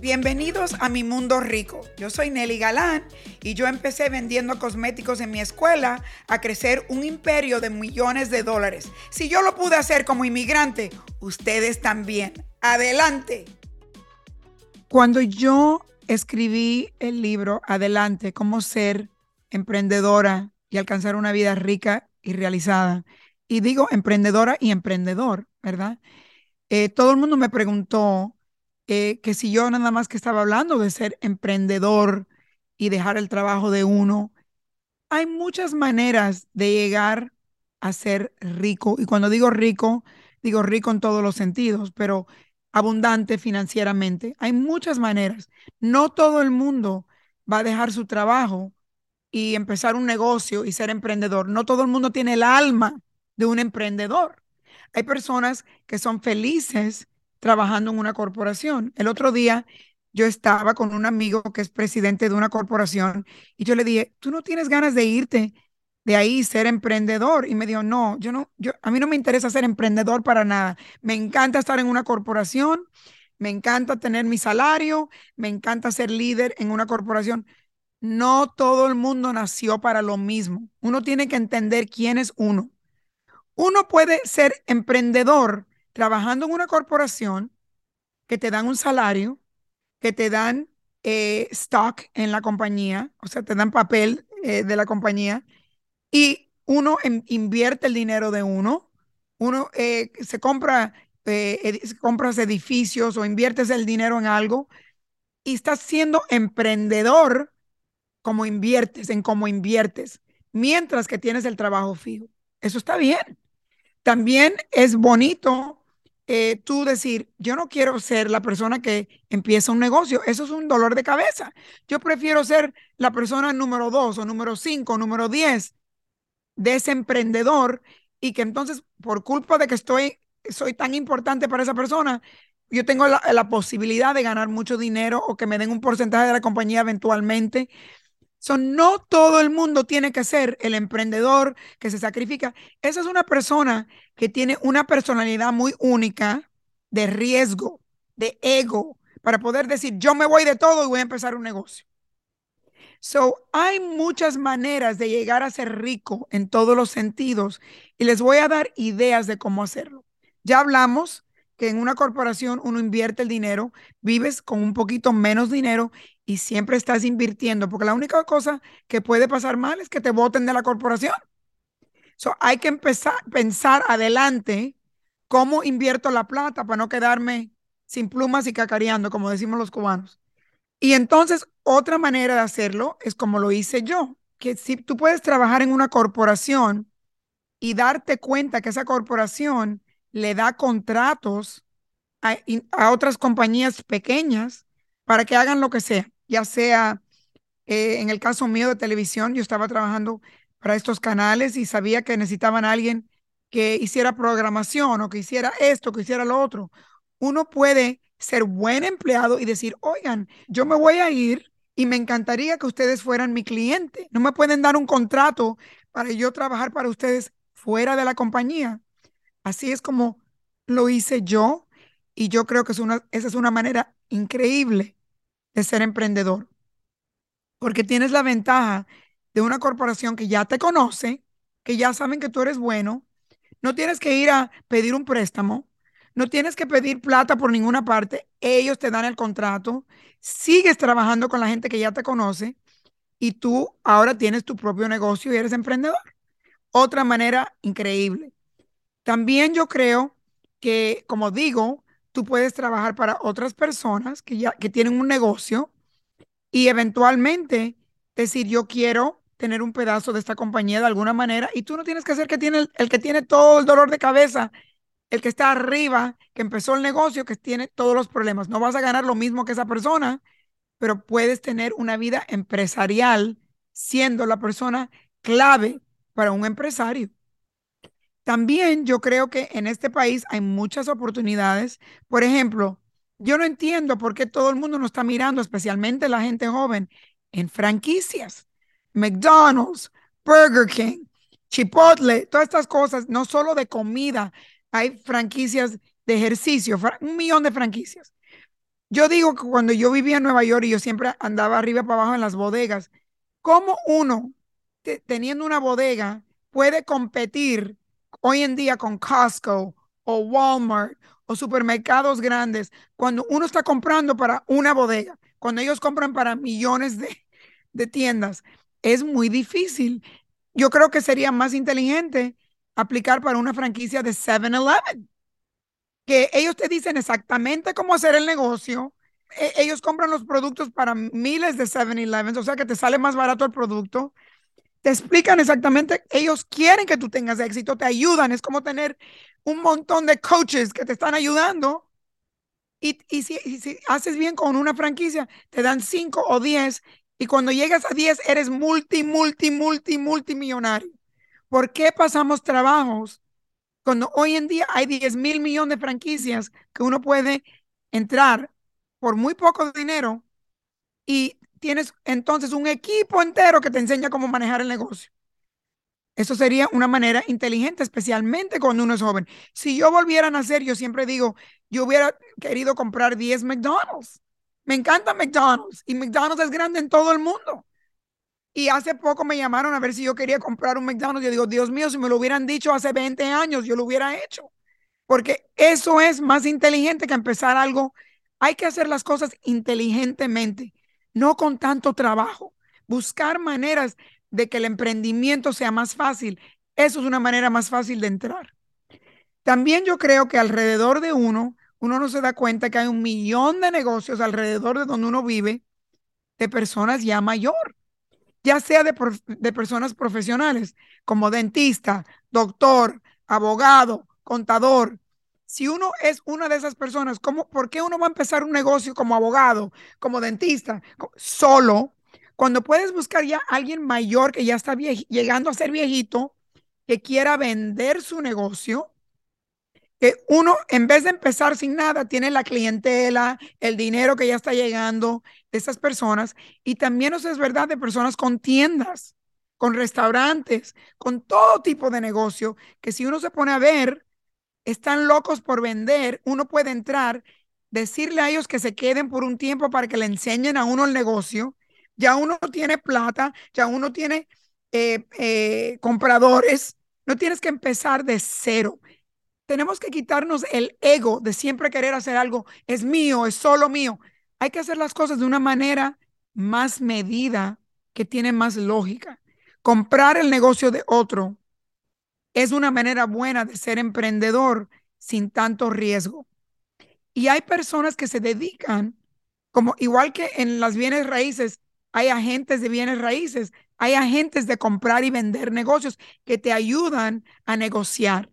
Bienvenidos a mi mundo rico. Yo soy Nelly Galán y yo empecé vendiendo cosméticos en mi escuela a crecer un imperio de millones de dólares. Si yo lo pude hacer como inmigrante, ustedes también. Adelante. Cuando yo escribí el libro Adelante, cómo ser emprendedora y alcanzar una vida rica y realizada, y digo emprendedora y emprendedor, ¿verdad? Eh, todo el mundo me preguntó eh, que si yo nada más que estaba hablando de ser emprendedor y dejar el trabajo de uno, hay muchas maneras de llegar a ser rico. Y cuando digo rico, digo rico en todos los sentidos, pero abundante financieramente. Hay muchas maneras. No todo el mundo va a dejar su trabajo y empezar un negocio y ser emprendedor. No todo el mundo tiene el alma de un emprendedor. Hay personas que son felices trabajando en una corporación. El otro día yo estaba con un amigo que es presidente de una corporación y yo le dije, ¿tú no tienes ganas de irte de ahí ser emprendedor? Y me dijo, no, yo no, yo, a mí no me interesa ser emprendedor para nada. Me encanta estar en una corporación, me encanta tener mi salario, me encanta ser líder en una corporación. No todo el mundo nació para lo mismo. Uno tiene que entender quién es uno. Uno puede ser emprendedor trabajando en una corporación que te dan un salario, que te dan eh, stock en la compañía, o sea, te dan papel eh, de la compañía, y uno invierte el dinero de uno, uno eh, se compra, compras edificios o inviertes el dinero en algo y estás siendo emprendedor como inviertes, en cómo inviertes, mientras que tienes el trabajo fijo. Eso está bien. También es bonito eh, tú decir, yo no quiero ser la persona que empieza un negocio, eso es un dolor de cabeza. Yo prefiero ser la persona número dos o número cinco, o número diez de ese emprendedor y que entonces por culpa de que estoy, soy tan importante para esa persona, yo tengo la, la posibilidad de ganar mucho dinero o que me den un porcentaje de la compañía eventualmente no todo el mundo tiene que ser el emprendedor que se sacrifica. Esa es una persona que tiene una personalidad muy única de riesgo, de ego, para poder decir, yo me voy de todo y voy a empezar un negocio. So, hay muchas maneras de llegar a ser rico en todos los sentidos y les voy a dar ideas de cómo hacerlo. Ya hablamos que en una corporación uno invierte el dinero, vives con un poquito menos dinero y siempre estás invirtiendo, porque la única cosa que puede pasar mal es que te voten de la corporación. So, hay que empezar a pensar adelante cómo invierto la plata para no quedarme sin plumas y cacareando, como decimos los cubanos. Y entonces, otra manera de hacerlo es como lo hice yo, que si tú puedes trabajar en una corporación y darte cuenta que esa corporación le da contratos a, a otras compañías pequeñas para que hagan lo que sea ya sea eh, en el caso mío de televisión, yo estaba trabajando para estos canales y sabía que necesitaban a alguien que hiciera programación o que hiciera esto, que hiciera lo otro. Uno puede ser buen empleado y decir, oigan, yo me voy a ir y me encantaría que ustedes fueran mi cliente. No me pueden dar un contrato para yo trabajar para ustedes fuera de la compañía. Así es como lo hice yo y yo creo que esa es una manera increíble de ser emprendedor. Porque tienes la ventaja de una corporación que ya te conoce, que ya saben que tú eres bueno. No tienes que ir a pedir un préstamo, no tienes que pedir plata por ninguna parte. Ellos te dan el contrato, sigues trabajando con la gente que ya te conoce y tú ahora tienes tu propio negocio y eres emprendedor. Otra manera increíble. También yo creo que, como digo, tú puedes trabajar para otras personas que ya que tienen un negocio y eventualmente decir yo quiero tener un pedazo de esta compañía de alguna manera y tú no tienes que ser que tiene el, que tiene todo el dolor de cabeza, el que está arriba, que empezó el negocio, que tiene todos los problemas. No vas a ganar lo mismo que esa persona, pero puedes tener una vida empresarial siendo la persona clave para un empresario. También yo creo que en este país hay muchas oportunidades. Por ejemplo, yo no entiendo por qué todo el mundo nos está mirando, especialmente la gente joven, en franquicias. McDonald's, Burger King, Chipotle, todas estas cosas, no solo de comida, hay franquicias de ejercicio, un millón de franquicias. Yo digo que cuando yo vivía en Nueva York y yo siempre andaba arriba para abajo en las bodegas, ¿cómo uno, te- teniendo una bodega, puede competir hoy en día con Costco o Walmart o supermercados grandes cuando uno está comprando para una bodega, cuando ellos compran para millones de, tiendas? Es muy difícil. Yo creo que sería más inteligente aplicar para una franquicia de 7-Eleven que ellos te dicen exactamente cómo hacer el negocio. E- ellos compran los productos para miles de 7-Elevens, o sea que te sale más barato el producto. Te explican exactamente, ellos quieren que tú tengas éxito, te ayudan, es como tener un montón de coaches que te están ayudando. Y, y si, y si haces bien con una franquicia, te dan 5 o 10 y cuando llegas a 10 eres multi, multi, multi, multimillonario. ¿Por qué pasamos trabajos cuando hoy en día hay 10 mil millones de franquicias que uno puede entrar por muy poco dinero y tienes entonces un equipo entero que te enseña cómo manejar el negocio. Eso sería una manera inteligente, especialmente cuando uno es joven. Si yo volviera a nacer, yo siempre digo, yo hubiera querido comprar 10 McDonald's. Me encanta McDonald's y McDonald's es grande en todo el mundo. Y hace poco me llamaron a ver si yo quería comprar un McDonald's. Yo digo, Dios mío, si me lo hubieran dicho hace 20 años, yo lo hubiera hecho. Porque eso es más inteligente que empezar algo. Hay que hacer las cosas inteligentemente, no con tanto trabajo. Buscar maneras de que el emprendimiento sea más fácil. Eso es una manera más fácil de entrar. También yo creo que alrededor de uno, uno no se da cuenta que hay un millón de negocios alrededor de donde uno vive de personas ya mayor ya sea de, de personas profesionales como dentista, doctor, abogado, contador. Si uno es una de esas personas, ¿cómo, ¿por qué uno va a empezar un negocio como abogado, como dentista, solo? Cuando puedes buscar ya a alguien mayor que ya está llegando a ser viejito, que quiera vender su negocio, que uno, en vez de empezar sin nada, tiene la clientela, el dinero que ya está llegando de esas personas. Y también eso es verdad de personas con tiendas, con restaurantes, con todo tipo de negocio, que si uno se pone a ver, están locos por vender, uno puede entrar, decirle a ellos que se queden por un tiempo para que le enseñen a uno el negocio. Ya uno tiene plata, ya uno tiene eh, eh, compradores, no tienes que empezar de cero tenemos que quitarnos el ego de siempre querer hacer algo, es mío, es solo mío. Hay que hacer las cosas de una manera más medida, que tiene más lógica. Comprar el negocio de otro es una manera buena de ser emprendedor sin tanto riesgo. Y hay personas que se dedican, como igual que en las bienes raíces, hay agentes de bienes raíces, hay agentes de comprar y vender negocios que te ayudan a negociar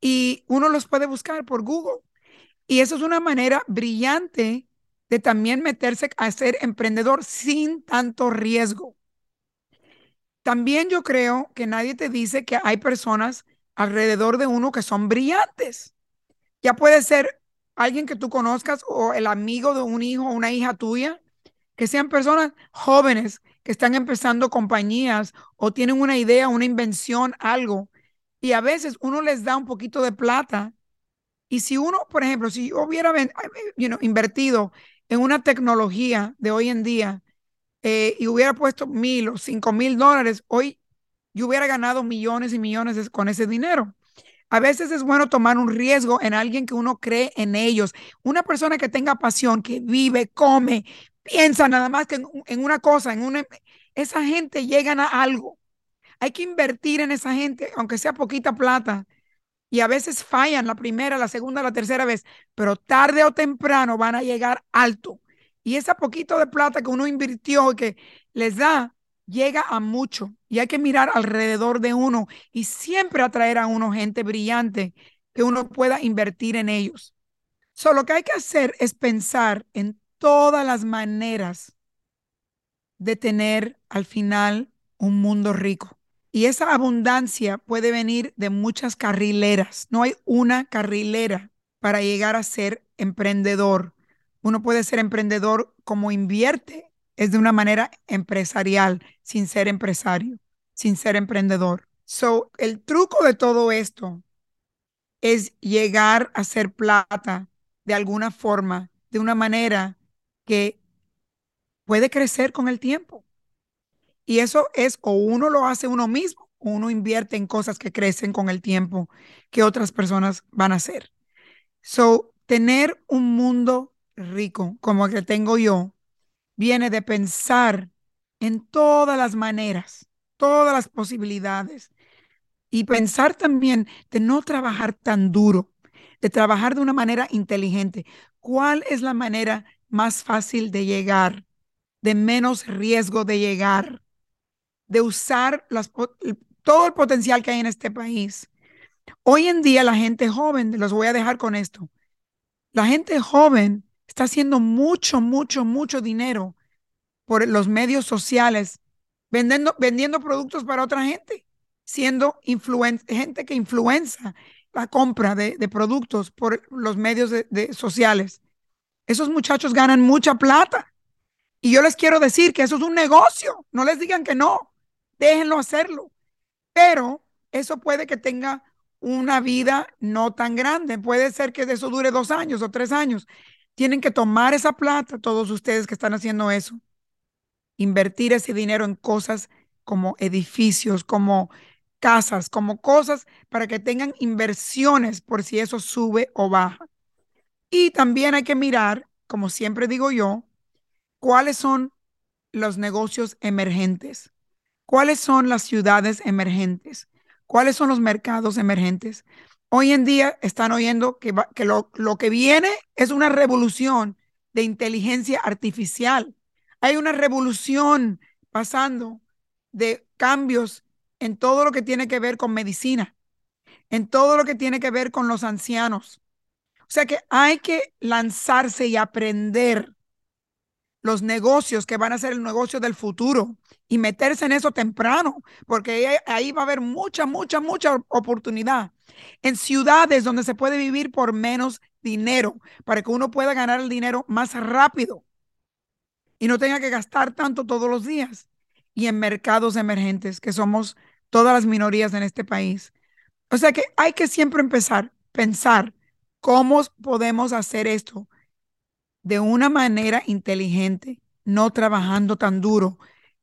y uno los puede buscar por Google. Y eso es una manera brillante de también meterse a ser emprendedor sin tanto riesgo. También yo creo que nadie te dice que hay personas alrededor de uno que son brillantes. Ya puede ser alguien que tú conozcas o el amigo de un hijo o una hija tuya, que sean personas jóvenes que están empezando compañías o tienen una idea, una invención, algo y a veces uno les da un poquito de plata. Y si uno, por ejemplo, si yo hubiera you invertido en una tecnología de hoy en día eh, y hubiera puesto mil o cinco mil dólares, hoy yo hubiera ganado millones y millones con ese dinero. A veces es bueno tomar un riesgo en alguien que uno cree en ellos. Una persona que tenga pasión, que vive, come, piensa nada más que en, en una cosa, en una... Esa gente llega a algo. Hay que invertir en esa gente, aunque sea poquita plata. Y a veces fallan la primera, la segunda, la tercera vez, pero tarde o temprano van a llegar alto. Y esa poquito de plata que uno invirtió y que les da, llega a mucho. Y hay que mirar alrededor de uno y siempre atraer a uno gente brillante que uno pueda invertir en ellos. Solo lo que hay que hacer es pensar en todas las maneras de tener al final un mundo rico. Y esa abundancia puede venir de muchas carrileras. No hay una carrilera para llegar a ser emprendedor. Uno puede ser emprendedor como invierte, es de una manera empresarial, sin ser empresario, sin ser emprendedor. So, el truco de todo esto es llegar a ser plata de alguna forma de una manera que puede crecer con el tiempo. Y eso es o uno lo hace uno mismo, o uno invierte en cosas que crecen con el tiempo que otras personas van a hacer. So, tener un mundo rico como el que tengo yo viene de pensar en todas las maneras, todas las posibilidades y pensar también de no trabajar tan duro, de trabajar de una manera inteligente. ¿Cuál es la manera más fácil de llegar, de menos riesgo de llegar, de usar todo el potencial que hay en este país? Hoy en día la gente joven, los voy a dejar con esto, la gente joven está haciendo mucho, mucho, mucho dinero por los medios sociales, vendiendo, vendiendo productos para otra gente, siendo gente que influencia la compra de, productos por los medios sociales. Esos muchachos ganan mucha plata. Y yo les quiero decir que eso es un negocio. No les digan que no. Déjenlo hacerlo. Pero eso puede que tenga una vida no tan grande. Puede ser que eso dure dos años o tres años. Tienen que tomar esa plata, todos ustedes que están haciendo eso, invertir ese dinero en cosas como edificios, como casas, como cosas para que tengan inversiones por si eso sube o baja. Y también hay que mirar, como siempre digo yo, cuáles son los negocios emergentes, cuáles son las ciudades emergentes, cuáles son los mercados emergentes. Hoy en día están oyendo que, lo, lo que viene es una revolución de inteligencia artificial hay una revolución pasando de cambios en todo lo que tiene que ver con medicina, en todo lo que tiene que ver con los ancianos. O sea que hay que lanzarse y aprender los negocios que van a ser el negocio del futuro y meterse en eso temprano, porque ahí va a haber mucha, mucha, mucha oportunidad. En ciudades donde se puede vivir por menos dinero, para que uno pueda ganar el dinero más rápido y no tenga que gastar tanto todos los días. Y en mercados emergentes, que somos todas las minorías en este país. O sea que hay que siempre empezar, pensar cómo podemos hacer esto de una manera inteligente, no trabajando tan duro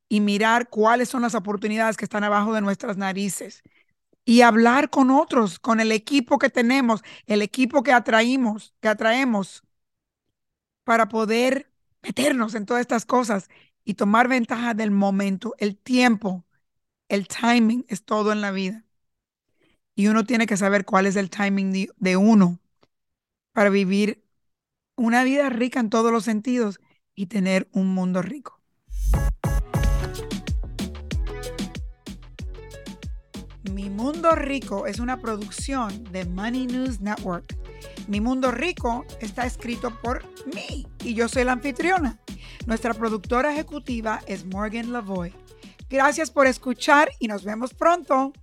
y mirar cuáles son las oportunidades que están abajo de nuestras narices y hablar con otros, con el equipo que tenemos, el equipo que atraímos, que atraemos para poder meternos en todas estas cosas y tomar ventaja del momento, el tiempo, el timing es todo en la vida. Y uno tiene que saber cuál es el timing de, uno para vivir una vida rica en todos los sentidos y tener un mundo rico. Mi Mundo Rico es una producción de Money News Network. Mi Mundo Rico está escrito por mí y yo soy la anfitriona. Nuestra productora ejecutiva es Morgan Lavoy. Gracias por escuchar y nos vemos pronto.